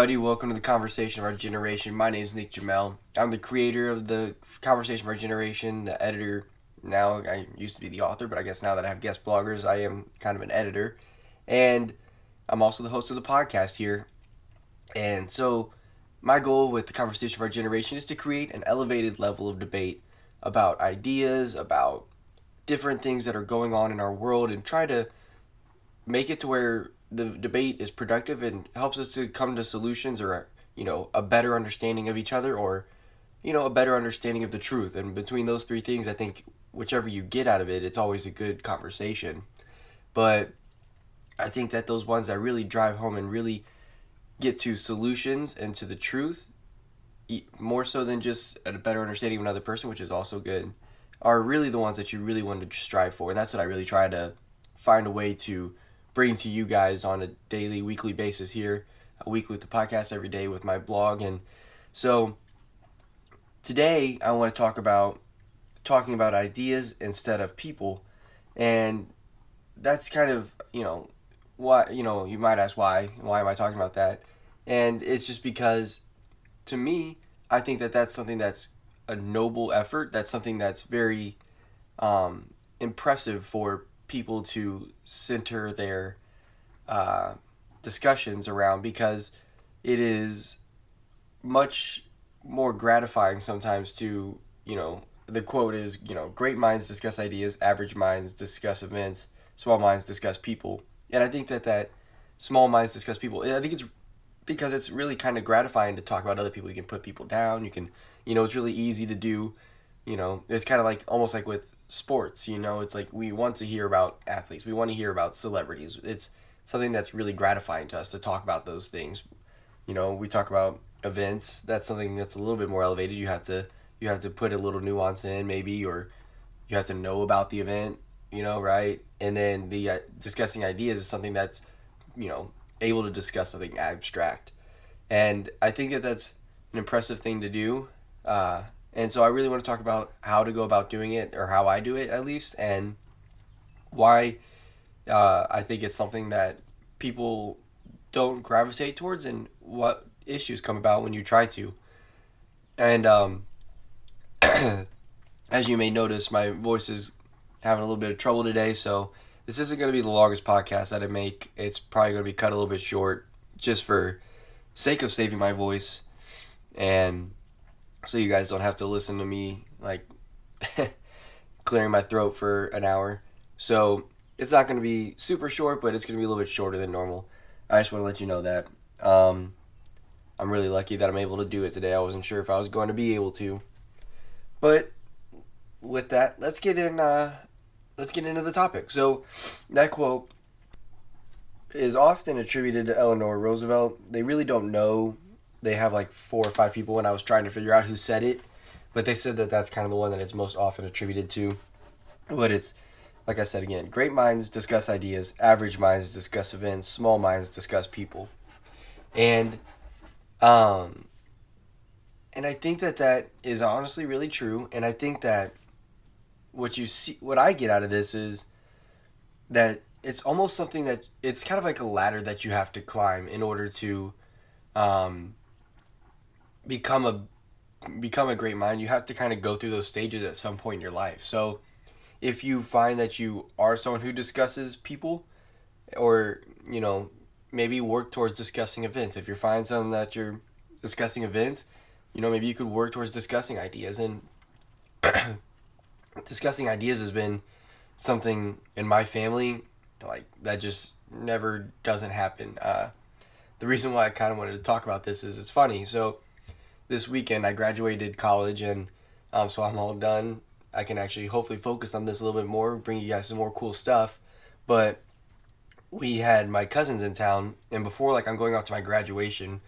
everybody. Welcome to the Conversation of Our Generation. My name is Nick Jamel. I'm the creator of the Conversation of Our Generation, the editor. Now, I used to be the author, but I guess now that I have guest bloggers, I am kind of an editor. And I'm also the host of the podcast here. And so, my goal with the Conversation of Our Generation is to create an elevated level of debate about ideas, about different things that are going on in our world, and try to make it to where the debate is productive and helps us to come to solutions or you know a better understanding of each other or you know a better understanding of the truth. And between those three things i think whichever you get out of it it's always a good conversation. But i think that those ones that really drive home and really get to solutions and to the truth more so than just a better understanding of another person which is also good are really the ones that you really want to strive for. And that's what i really try to find a way to bring to you guys on a daily, weekly basis here, a week with the podcast every day with my blog. And so today I want to talk about talking about ideas instead of people. And that's kind of, you know, why, you know, you might ask why, why am I talking about that? And it's just because to me, I think that that's something that's a noble effort. That's something that's very um, impressive for people to center their uh, discussions around because it is much more gratifying sometimes to you know the quote is you know great minds discuss ideas average minds discuss events small minds discuss people. And i think that that small minds discuss people i think it's because it's really kind of gratifying to talk about other people. You can put people down you can you know it's really easy to do you know it's kind of like almost like with sports you know? It's like we want to hear about athletes. We want to hear about celebrities. It's something that's really gratifying to us to talk about those things. You know we talk about events. That's something that's a little bit more elevated. You have to you have to put a little nuance in maybe or you have to know about the event you know right? And then the uh, discussing ideas is something that's you know able to discuss something abstract. And i think that that's an impressive thing to do uh, and so I really want to talk about how to go about doing it, or how I do it at least, and why uh, I think it's something that people don't gravitate towards, and what issues come about when you try to. And um, as you may notice, my voice is having a little bit of trouble today, so this isn't going to be the longest podcast that I make. It's probably going to be cut a little bit short, just for sake of saving my voice, and so you guys don't have to listen to me like clearing my throat for an hour. So it's not going to be super short, but it's going to be a little bit shorter than normal. I just want to let you know that. Um, I'm really lucky that I'm able to do it today. I wasn't sure if I was going to be able to, but with that, let's get in. Uh, let's get into the topic. So that quote is often attributed to Eleanor Roosevelt. They really don't know they have like four or five people, and I was trying to figure out who said it, but they said that that's kind of the one that it's most often attributed to. But it's like I said again, great minds discuss ideas, average minds discuss events, small minds discuss people, and um, and I think that that is honestly really true, and I think that what you see, what I get out of this is that it's almost something that it's kind of like a ladder that you have to climb in order to um, become a become a great mind, you have to kind of go through those stages at some point in your life. So if you find that you are someone who discusses people or, you know, maybe work towards discussing events. If you're finding something that you're discussing events, you know, maybe you could work towards discussing ideas and discussing ideas has been something in my family like that just never doesn't happen. Uh, the reason why I kind of wanted to talk about this is it's funny. So this weekend I graduated college and um, so I'm all done. I can actually hopefully focus on this a little bit more, bring you guys some more cool stuff. But we had my cousins in town, and before like I'm going off to my graduation,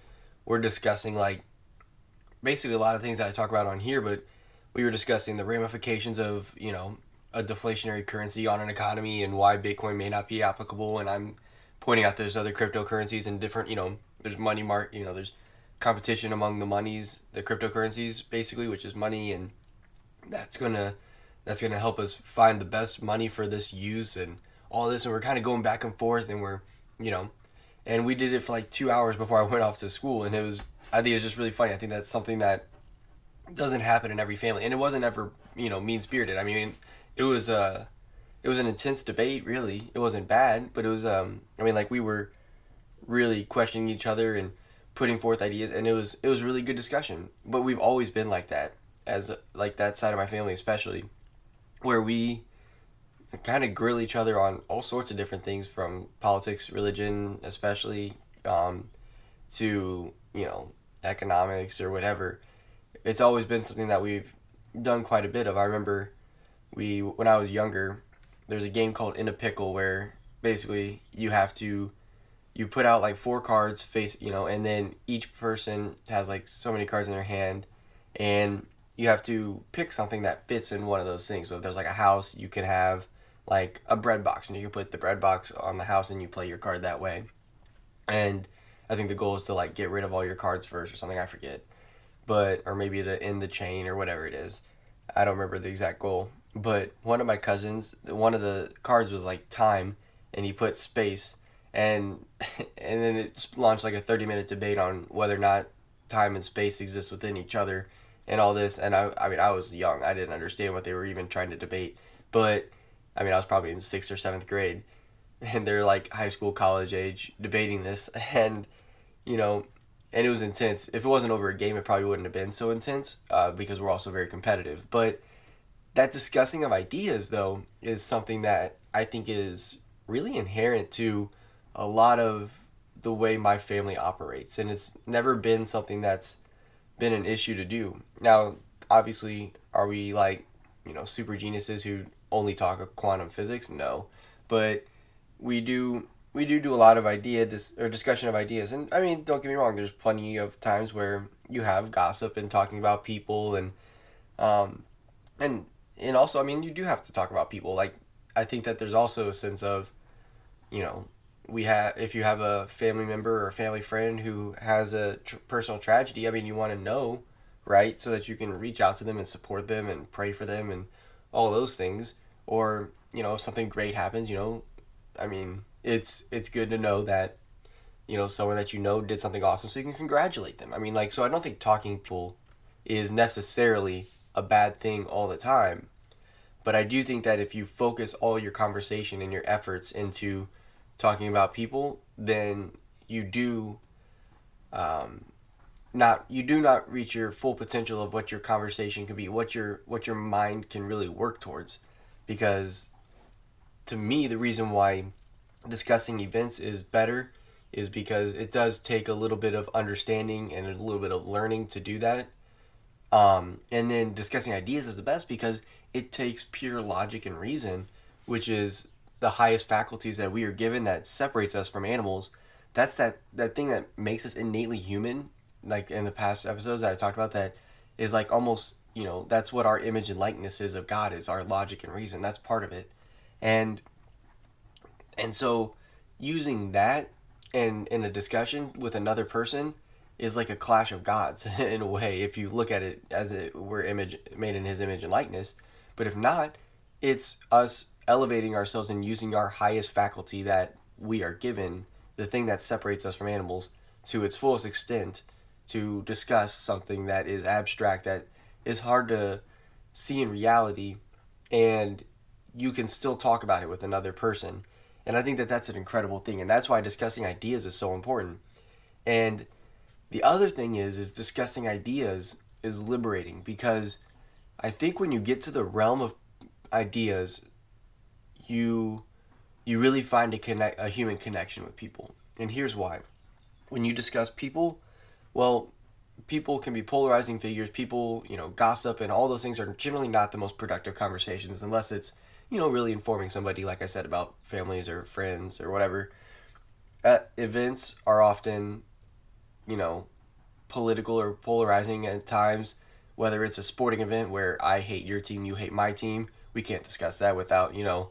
we're discussing like basically a lot of things that I talk about on here, but we were discussing the ramifications of you know a deflationary currency on an economy and why Bitcoin may not be applicable. And I'm pointing out there's other cryptocurrencies and different you know there's money mark you know there's competition among the monies, the cryptocurrencies basically, which is money, and that's gonna that's gonna help us find the best money for this use and all this, and we're kind of going back and forth, and we're you know, and we did it for like two hours before I went off to school, and it was I think it was just really funny. I think that's something that doesn't happen in every family, and it wasn't ever you know mean spirited. I mean, it was uh it was an intense debate. Really, it wasn't bad, but it was um I mean like we were really questioning each other and putting forth ideas, and it was it was really good discussion. But we've always been like that as like that side of my family, especially where we kind of grill each other on all sorts of different things from politics, religion, especially, um, to, you know, economics or whatever. It's always been something that we've done quite a bit of. I remember we, when I was younger, there's a game called In a Pickle where basically you have to, you put out like four cards face, you know, and then each person has like so many cards in their hand and you have to pick something that fits in one of those things. So if there's like a house, you can have like a bread box and you put the bread box on the house and you play your card that way. And i think the goal is to like get rid of all your cards first or something i forget. But or maybe to end the chain or whatever it is. I don't remember the exact goal. But one of my cousins one of the cards was like time and he put space and and then it launched like a 30 minute debate on whether or not time and space exist within each other and all this. And I, I mean i was young. I didn't understand what they were even trying to debate. But I mean, I was probably in sixth or seventh grade, and they're like high school, college age debating this, and you know, and it was intense. If it wasn't over a game, it probably wouldn't have been so intense uh, because we're also very competitive. But that discussing of ideas, though, is something that I think is really inherent to a lot of the way my family operates, and it's never been something that's been an issue to do. Now, obviously, are we like you know super geniuses who only talk of quantum physics? No, but we do we do do a lot of idea dis- or discussion of ideas, and I mean, don't get me wrong. There's plenty of times where you have gossip and talking about people, and um, and and also, I mean, you do have to talk about people. Like, I think that there's also a sense of, you know, we have if you have a family member or a family friend who has a tr- personal tragedy. I mean, you want to know, right, so that you can reach out to them and support them and pray for them and all those things. Or you know if something great happens you know i mean it's it's good to know that you know someone that you know did something awesome so you can congratulate them. I mean like so i don't think talking people is necessarily a bad thing all the time. But i do think that if you focus all your conversation and your efforts into talking about people then you do um, not you do not reach your full potential of what your conversation can be what your what your mind can really work towards. Because to me the reason why discussing events is better is because it does take a little bit of understanding and a little bit of learning to do that. Um, and then discussing ideas is the best because it takes pure logic and reason which is the highest faculties that we are given that separates us from animals that's that that thing that makes us innately human like in the past episodes that i talked about that is like almost you know that's what our image and likeness is of god is our logic and reason. That's part of it. And and so using that in in a discussion with another person is like a clash of gods in a way if you look at it as it we're image made in his image and likeness. But if not it's us elevating ourselves and using our highest faculty that we are given the thing that separates us from animals to its fullest extent to discuss something that is abstract that is hard to see in reality and you can still talk about it with another person. And i think that that's an incredible thing and that's why discussing ideas is so important. And the other thing is is discussing ideas is liberating because i think when you get to the realm of ideas you you really find a connect a human connection with people and here's why when you discuss people well people can be polarizing figures. People, you know, gossip and all those things are generally not the most productive conversations unless it's, you know, really informing somebody, like I said, about families or friends or whatever. Uh, events are often, you know, political or polarizing at times. Whether it's a sporting event where I hate your team, you hate my team, we can't discuss that without, you know,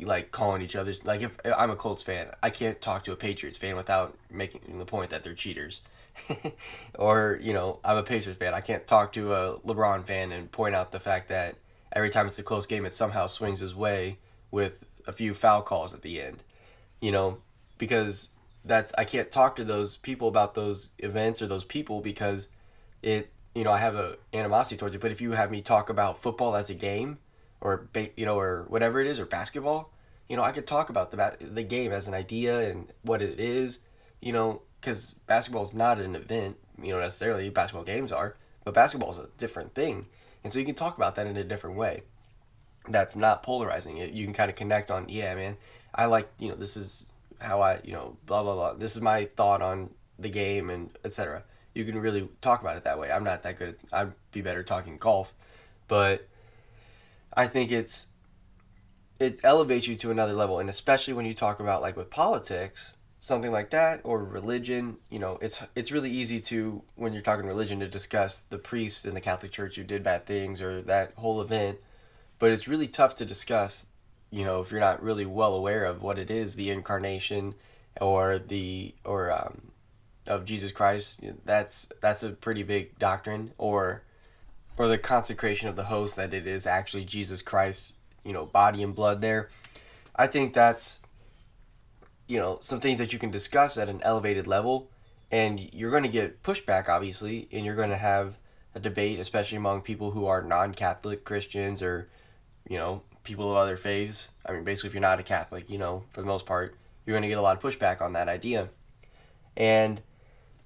like calling each other's. Like if I'm a Colts fan, I can't talk to a Patriots fan without making the point that they're cheaters or you know I'm a Pacers fan. I can't talk to a LeBron fan and point out the fact that every time it's a close game, it somehow swings his way with a few foul calls at the end. You know, because that's I can't talk to those people about those events or those people because it you know I have a animosity towards it. But if you have me talk about football as a game, or you know or whatever it is, or basketball, you know I could talk about the the game as an idea and what it is, you know, because basketball is not an event, you know necessarily basketball games are, but basketball is a different thing, and so you can talk about that in a different way. That's not polarizing. It you can kind of connect on yeah man. I like you know this is how I, you know, blah blah blah. This is my thought on the game and etc. You can really talk about it that way. I'm not that good. At, I'd be better talking golf, but I think it's it elevates you to another level, and especially when you talk about like with politics, something like that, or religion. You know, it's it's really easy to when you're talking religion to discuss the priests in the Catholic Church who did bad things or that whole event, but it's really tough to discuss you know, if you're not really well aware of what it is, the incarnation or the or um, of Jesus Christ, that's that's a pretty big doctrine. Or or the consecration of the host that it is actually Jesus Christ, you know, body and blood there. I think that's you know, some things that you can discuss at an elevated level and you're going to get pushback obviously and you're going to have a debate especially among people who are non-Catholic Christians or you know, people of other faiths. I mean, basically, if you're not a Catholic, you know, for the most part, you're going to get a lot of pushback on that idea, and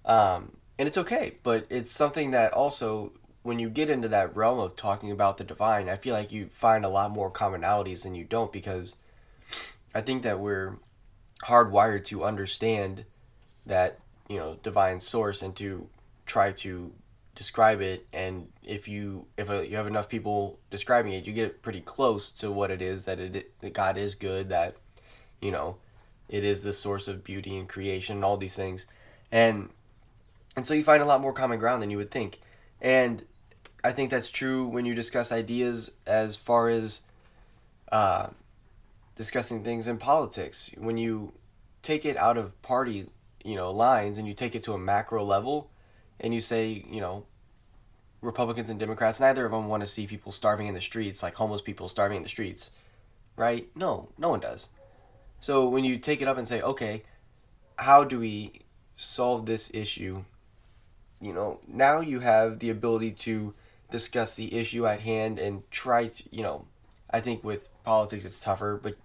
um, and it's okay. But it's something that also, when you get into that realm of talking about the divine, I feel like you find a lot more commonalities than you don't because I think that we're hardwired to understand that you know divine source and to try to describe it. And if you if a, you have enough people describing it you get pretty close to what it is that it that God is good that you know it is the source of beauty and creation and all these things. And and so you find a lot more common ground than you would think. And I think that's true when you discuss ideas as far as uh, discussing things in politics when you take it out of party you know lines and you take it to a macro level and you say, you know, Republicans and Democrats, neither of them want to see people starving in the streets, like homeless people starving in the streets, right? No, no one does. So when you take it up and say, okay, how do we solve this issue? You know, now you have the ability to discuss the issue at hand and try to, you know, I think with politics it's tougher, but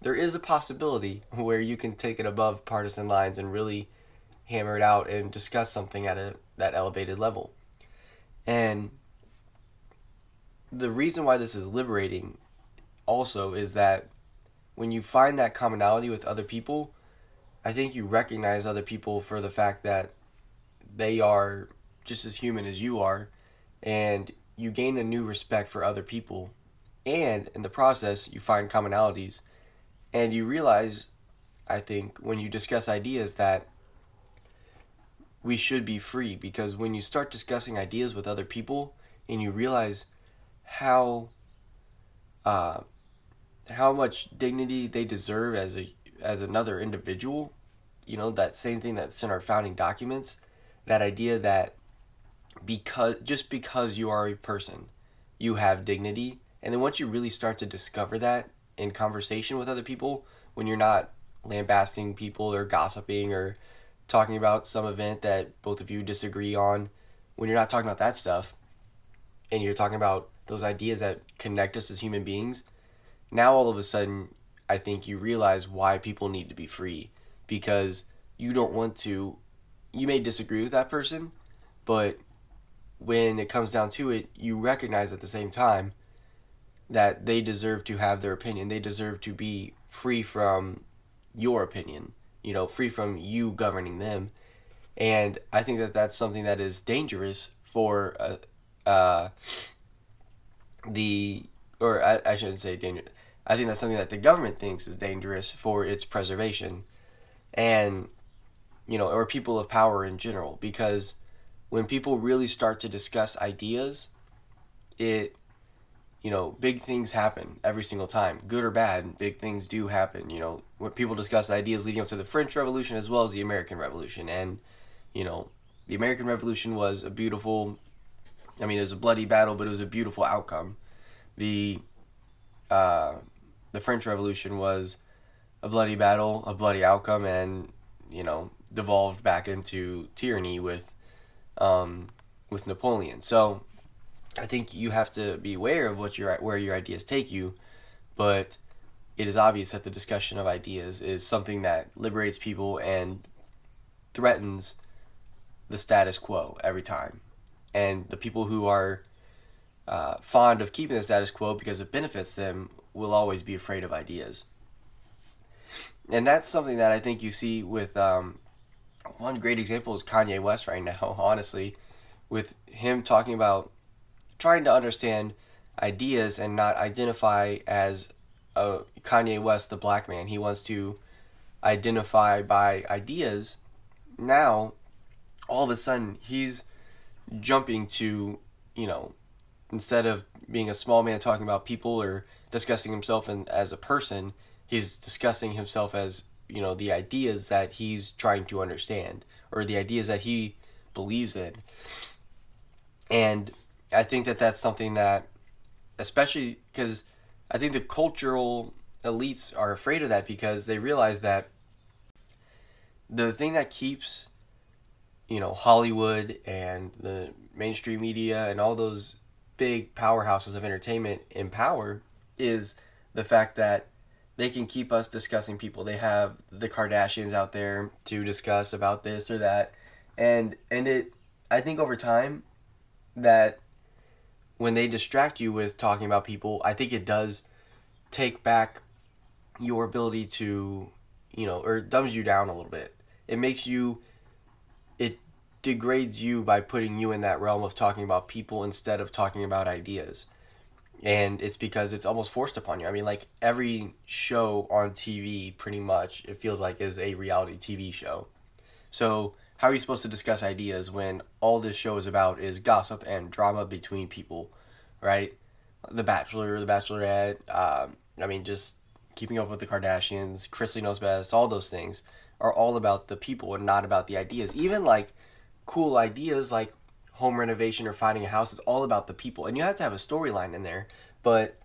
there is a possibility where you can take it above partisan lines and really hammer it out and discuss something at a that elevated level. And the reason why this is liberating also is that when you find that commonality with other people, I think you recognize other people for the fact that they are just as human as you are and you gain a new respect for other people and in the process you find commonalities. And you realize I think when you discuss ideas that we should be free because when you start discussing ideas with other people and you realize how uh, how much dignity they deserve as a as another individual, you know that same thing that's in our founding documents, that idea that because just because you are a person, you have dignity, and then once you really start to discover that in conversation with other people, when you're not lambasting people or gossiping or talking about some event that both of you disagree on, when you're not talking about that stuff and you're talking about those ideas that connect us as human beings, now all of a sudden, I think you realize why people need to be free. Because you don't want to, you may disagree with that person, but when it comes down to it, you recognize at the same time that they deserve to have their opinion. They deserve to be free from your opinion you know, free from you governing them. And I think that that's something that is dangerous for uh, uh, the, or I, I shouldn't say dangerous. I think that's something that the government thinks is dangerous for its preservation. And, you know, or people of power in general. Because when people really start to discuss ideas, it you know, big things happen every single time, good or bad. Big things do happen. You know, when people discuss ideas leading up to the French Revolution as well as the American Revolution, and you know, the American Revolution was a beautiful. I mean, it was a bloody battle, but it was a beautiful outcome. The uh, the French Revolution was a bloody battle, a bloody outcome, and you know, devolved back into tyranny with, um, with Napoleon. So, I think you have to be aware of what your where your ideas take you, but it is obvious that the discussion of ideas is something that liberates people and threatens the status quo every time. And the people who are uh, fond of keeping the status quo because it benefits them will always be afraid of ideas. And that's something that I think you see with um, one great example is Kanye West right now, honestly, with him talking about trying to understand ideas and not identify as a Kanye West, the black man. He wants to identify by ideas. Now, all of a sudden, he's jumping to, you know, instead of being a small man talking about people or discussing himself in, as a person, he's discussing himself as, you know, the ideas that he's trying to understand or the ideas that he believes in. And I think that that's something that, especially because I think the cultural elites are afraid of that because they realize that the thing that keeps, you know, Hollywood and the mainstream media and all those big powerhouses of entertainment in power is the fact that they can keep us discussing people. They have the Kardashians out there to discuss about this or that. And and it I think over time that when they distract you with talking about people, I think it does take back your ability to, you know, or dumbs you down a little bit. It makes you, it degrades you by putting you in that realm of talking about people instead of talking about ideas. And it's because it's almost forced upon you. I mean, like every show on TV, pretty much, it feels like is a reality TV show. So, how are you supposed to discuss ideas when all this show is about is gossip and drama between people, right? The Bachelor, The Bachelorette, um, I mean, just keeping up with the Kardashians, Chrisley Knows Best, all those things are all about the people and not about the ideas. Even like cool ideas like home renovation or finding a house is all about the people. And you have to have a storyline in there, but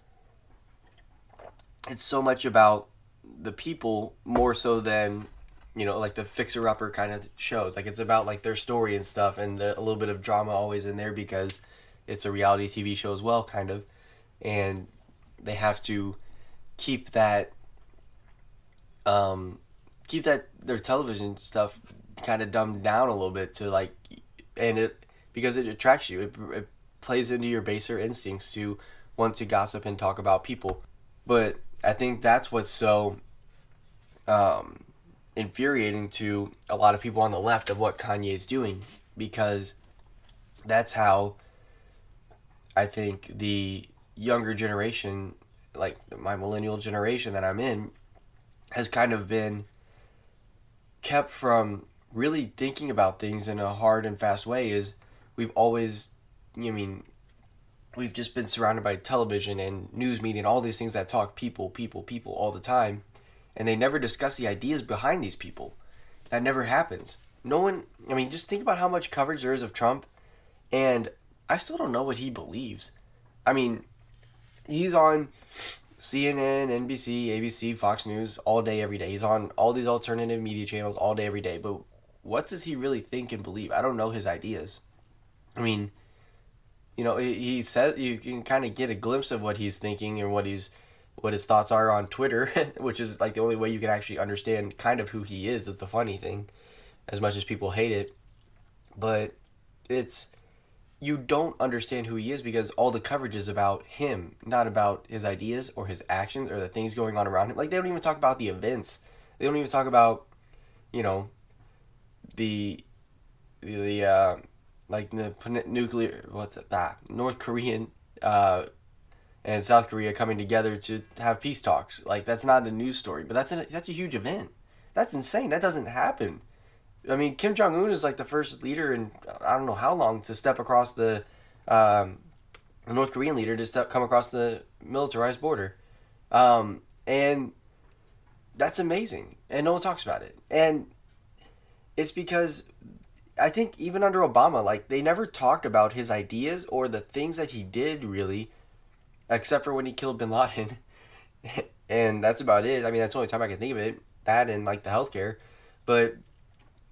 it's so much about the people more so than you know, like the fixer upper kind of shows. Like it's about like their story and stuff, and a little bit of drama always in there because it's a reality TV show as well, kind of, and they have to keep that, um, keep that their television stuff kind of dumbed down a little bit to like, and it because it attracts you. It, it plays into your baser instincts to want to gossip and talk about people, but I think that's what's so. Um, infuriating to a lot of people on the left of what Kanye is doing because that's how I think the younger generation, like my millennial generation that I'm in, has kind of been kept from really thinking about things in a hard and fast way is we've always I mean we've just been surrounded by television and news media and all these things that talk people people people all the time and they never discuss the ideas behind these people. That never happens. No one, I mean, just think about how much coverage there is of Trump, and I still don't know what he believes. I mean, he's on CNN, NBC, ABC, Fox News all day, every day. He's on all these alternative media channels all day, every day. But what does he really think and believe? I don't know his ideas. I mean, you know, he says you can kind of get a glimpse of what he's thinking and what he's what his thoughts are on Twitter, which is like the only way you can actually understand kind of who he is. Is the funny thing, as much as people hate it, but it's you don't understand who he is because all the coverage is about him, not about his ideas or his actions or the things going on around him. Like they don't even talk about the events. They don't even talk about, you know, the the uh, like the nuclear what's it, North Korean uh, and South Korea coming together to have peace talks. Like that's not a news story, but that's a that's a huge event. That's insane. That doesn't happen. I mean, Kim Jong Un is like the first leader in I don't know how long to step across the um, the North Korean leader to step come across the militarized border, um, and that's amazing. And no one talks about it. And it's because I think even under Obama, like they never talked about his ideas or the things that he did really except for when he killed Bin Laden, and that's about it. I mean, that's the only time I can think of it. That and like the healthcare, but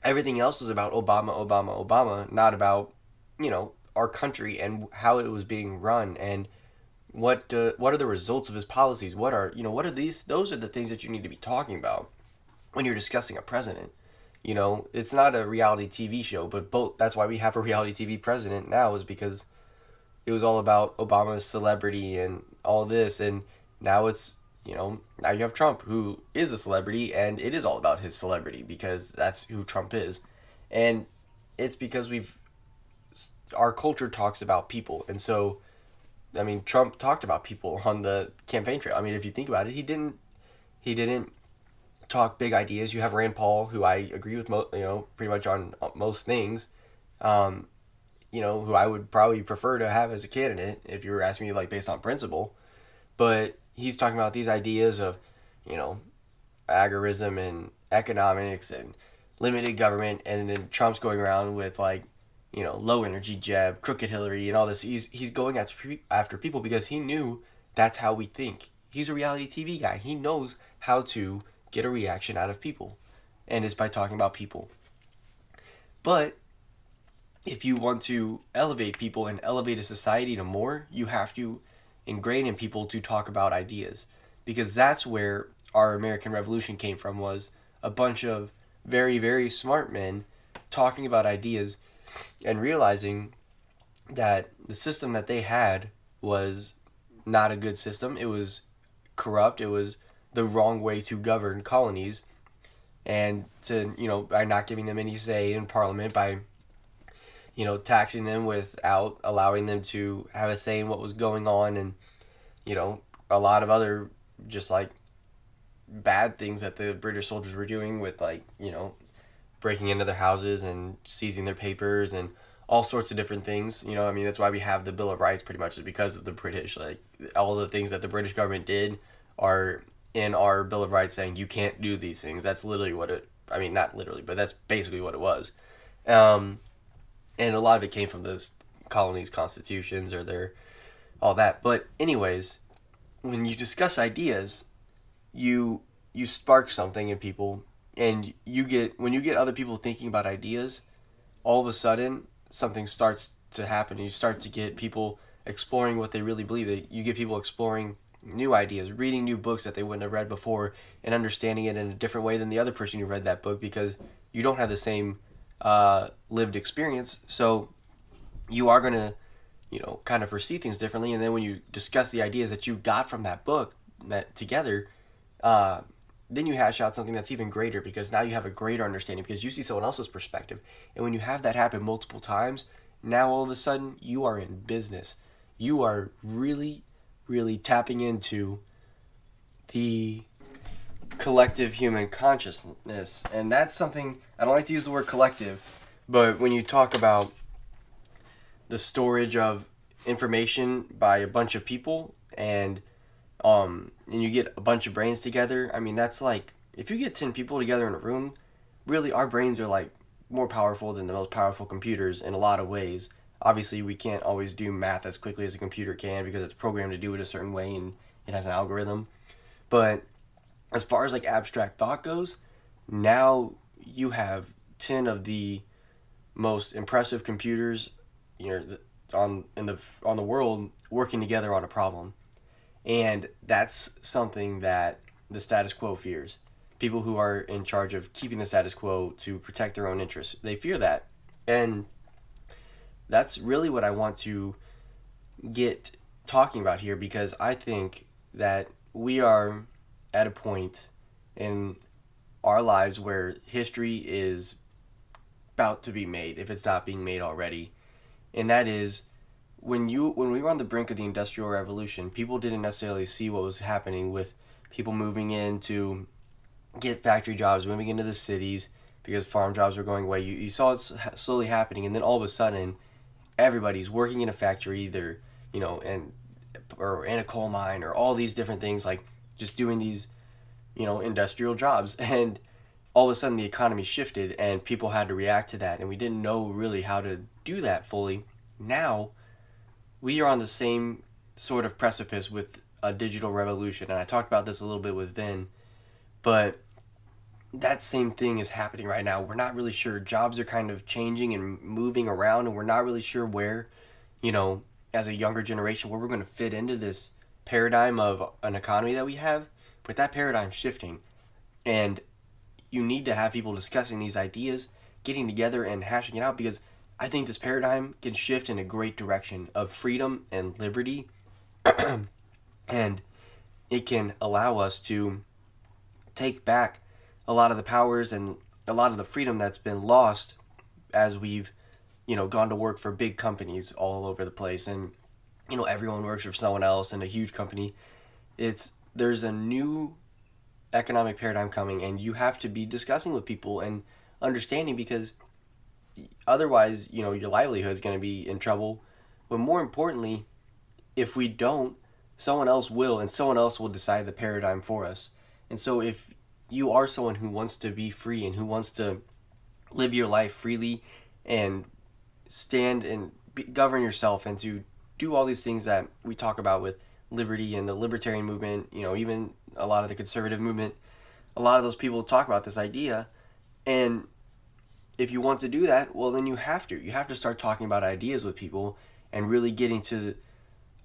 everything else was about Obama, Obama, Obama, not about, you know, our country and how it was being run and what uh, what are the results of his policies? What are you know what are these? Those are the things that you need to be talking about when you're discussing a president. You know, it's not a reality TV show, but both. That's why we have a reality TV president now, is because it was all about Obama's celebrity and all this, and now it's you know now you have Trump, who is a celebrity, and it is all about his celebrity because that's who Trump is, and it's because we've our culture talks about people, and so I mean, Trump talked about people on the campaign trail. I mean, if you think about it, he didn't he didn't talk big ideas. You have Rand Paul, who I agree with, mo- you know, pretty much on most things. Um, you know, who I would probably prefer to have as a candidate if you were asking me like based on principle. But he's talking about these ideas of, you know, agorism and economics and limited government, and then Trump's going around with like you know, low energy Jeb, crooked Hillary, and all this. He's he's going after after people because he knew that's how we think. He's a reality TV guy. He knows how to get a reaction out of people, and it's by talking about people. But if you want to elevate people and elevate a society to more, you have to ingrain in people to talk about ideas, because that's where our American Revolution came from. Was a bunch of very very smart men talking about ideas and realizing that the system that they had was not a good system. It was corrupt. It was the wrong way to govern colonies, and to you know by not giving them any say in parliament by you know taxing them without allowing them to have a say in what was going on and you know a lot of other just like bad things that the British soldiers were doing with like you know breaking into their houses and seizing their papers and all sorts of different things. You know, I mean, that's why we have the Bill of Rights pretty much is because of the British. Like, all the things that the British government did are in our Bill of Rights saying you can't do these things. That's literally what it, I mean, not literally, but that's basically what it was. Um, and a lot of it came from those colonies' constitutions or their, all that. But, anyways, when you discuss ideas, you you spark something in people and you get when you get other people thinking about ideas all of a sudden something starts to happen you start to get people exploring what they really believe you get people exploring new ideas reading new books that they wouldn't have read before and understanding it in a different way than the other person who read that book because you don't have the same uh, lived experience so you are going to you know kind of perceive things differently and then when you discuss the ideas that you got from that book that together uh, then you hash out something that's even greater because now you have a greater understanding because you see someone else's perspective. And when you have that happen multiple times, now all of a sudden you are in business. You are really, really tapping into the collective human consciousness. And that's something, I don't like to use the word collective, but when you talk about the storage of information by a bunch of people and um, and you get a bunch of brains together, I mean, that's like, if you get 10 people together in a room, really our brains are like more powerful than the most powerful computers in a lot of ways. Obviously, we can't always do math as quickly as a computer can because it's programmed to do it a certain way and it has an algorithm. But as far as like abstract thought goes, now you have 10 of the most impressive computers you know on in the on the world working together on a problem and that's something that the status quo fears. People who are in charge of keeping the status quo to protect their own interests, they fear that. And that's really what I want to get talking about here because I think that we are at a point in our lives where history is about to be made if it's not being made already. And that is when you when we were on the brink of the industrial revolution, people didn't necessarily see what was happening with people moving in to get factory jobs, moving into the cities because farm jobs were going away. You, you saw it slowly happening, and then all of a sudden, everybody's working in a factory, either you know, and or in a coal mine, or all these different things, like just doing these, you know, industrial jobs, and all of a sudden the economy shifted, and people had to react to that, and we didn't know really how to do that fully. Now we are on the same sort of precipice with a digital revolution, and I talked about this a little bit with Vin, but that same thing is happening right now. We're not really sure. Jobs are kind of changing and moving around, and we're not really sure where, you know, as a younger generation, where we're going to fit into this paradigm of an economy that we have. But that paradigm shifting, and you need to have people discussing these ideas, getting together and hashing it out because I think this paradigm can shift in a great direction of freedom and liberty, and it can allow us to take back a lot of the powers and a lot of the freedom that's been lost as we've you know gone to work for big companies all over the place. And you know everyone works for someone else in a huge company. It's there's a new economic paradigm coming and you have to be discussing with people and understanding because otherwise you know your livelihood is going to be in trouble. But more importantly if we don't someone else will and someone else will decide the paradigm for us. And so if you are someone who wants to be free and who wants to live your life freely and stand and be, govern yourself and to do all these things that we talk about with liberty and the libertarian movement, you know, even a lot of the conservative movement, a lot of those people talk about this idea. And if you want to do that, well, then you have to. You have to start talking about ideas with people and really getting to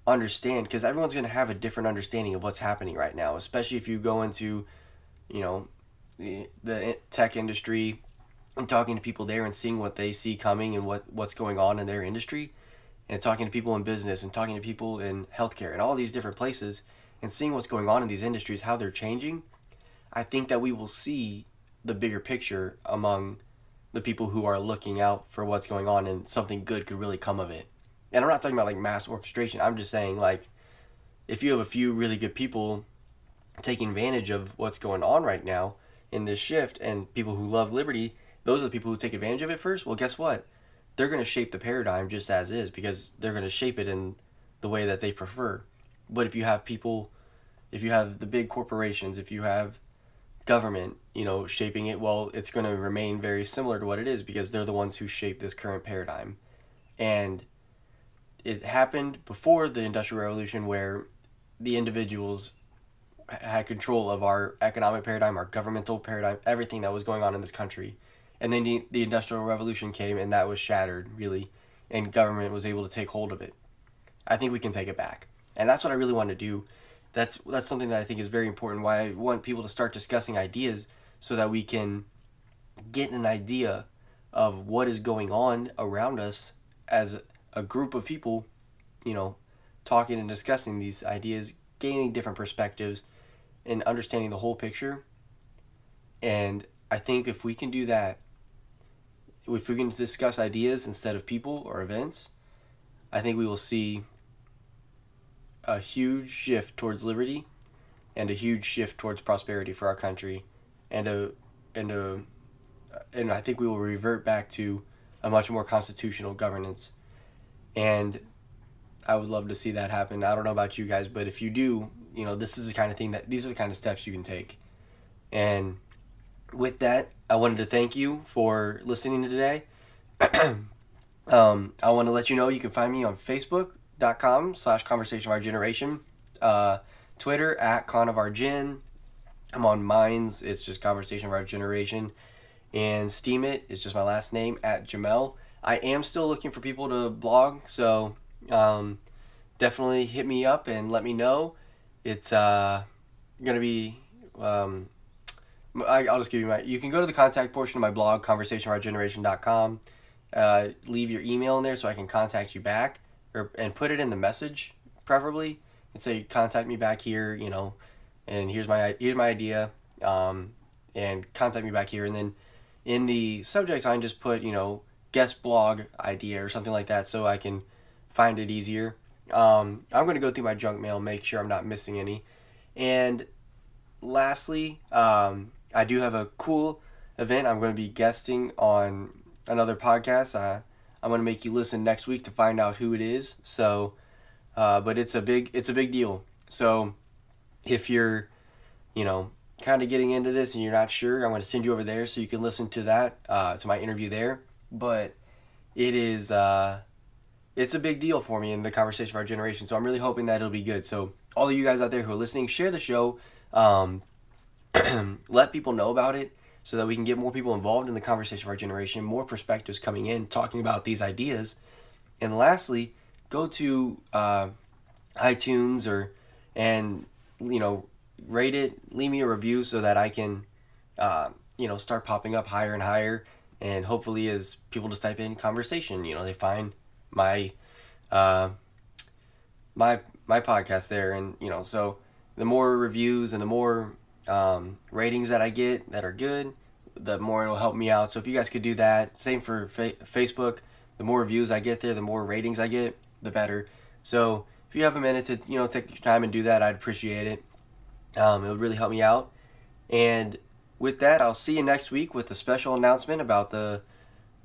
understand because everyone's going to have a different understanding of what's happening right now, especially if you go into you know, the, the tech industry and talking to people there and seeing what they see coming and what, what's going on in their industry and talking to people in business and talking to people in healthcare and all these different places and seeing what's going on in these industries, how they're changing, I think that we will see the bigger picture among the people who are looking out for what's going on and something good could really come of it. And I'm not talking about like mass orchestration. I'm just saying like if you have a few really good people taking advantage of what's going on right now in this shift and people who love liberty those are the people who take advantage of it first. Well guess what? They're going to shape the paradigm just as is because they're going to shape it in the way that they prefer. But if you have people if you have the big corporations if you have government you know shaping it well it's going to remain very similar to what it is because they're the ones who shape this current paradigm. And it happened before the industrial revolution where the individuals had control of our economic paradigm, our governmental paradigm, everything that was going on in this country. And then the, Industrial Revolution came and that was shattered, really, and government was able to take hold of it. I think we can take it back. And that's what I really want to do. That's that's something that I think is very important why I want people to start discussing ideas so that we can get an idea of what is going on around us as a group of people, you know, talking and discussing these ideas, gaining different perspectives and understanding the whole picture. And I think if we can do that, if we can discuss ideas instead of people or events, I think we will see a huge shift towards liberty and a huge shift towards prosperity for our country and a and a and I think we will revert back to a much more constitutional governance. And I would love to see that happen. I don't know about you guys, but if you do, you know, this is the kind of thing that these are the kind of steps you can take. And with that, I wanted to thank you for listening today. um, I want to let you know you can find me on Facebook.com slash Conversation of Our Generation, uh, Twitter at Con of Our Gen. I'm on Minds, it's just Conversation of Our Generation. And Steemit it's just my last name at Jamel. I am still looking for people to blog, so um, definitely hit me up and let me know. It's uh, gonna be. Um, I, will just give you my. You can go to the contact portion of my blog, conversationofourgeneration.com. Uh, leave your email in there so I can contact you back, or and put it in the message, preferably, and say contact me back here. You know, and here's my here's my idea. Um, and contact me back here, and then in the subject line, just put you know guest blog idea or something like that, so I can find it easier. Um, I'm going to go through my junk mail, make sure I'm not missing any. And lastly, um, I do have a cool event. I'm going to be guesting on another podcast. Uh, I'm going to make you listen next week to find out who it is. So, uh, but it's a big it's a big deal. So, if you're, you know, kind of getting into this and you're not sure, I'm going to send you over there so you can listen to that uh, to my interview there. But it is uh, it's a big deal for me in the conversation of our generation. So I'm really hoping that it'll be good. So all of you guys out there who are listening, share the show. Um, let people know about it so that we can get more people involved in the conversation of our generation, more perspectives coming in, talking about these ideas. And lastly, go to uh, iTunes or and you know rate it, leave me a review so that I can uh, you know start popping up higher and higher. And hopefully, as people just type in conversation, you know they find my uh, my my podcast there, and you know so the more reviews and the more um, ratings that I get that are good, the more it'll help me out. So if you guys could do that, same for fa- Facebook. The more reviews I get there, the more ratings I get, the better. So if you have a minute to you know take your time and do that, I'd appreciate it. Um, it would really help me out. And with that, I'll see you next week with a special announcement about the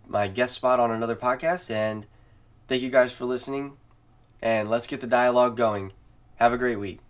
my guest spot on another podcast. And thank you guys for listening. And let's get the dialogue going. Have a great week.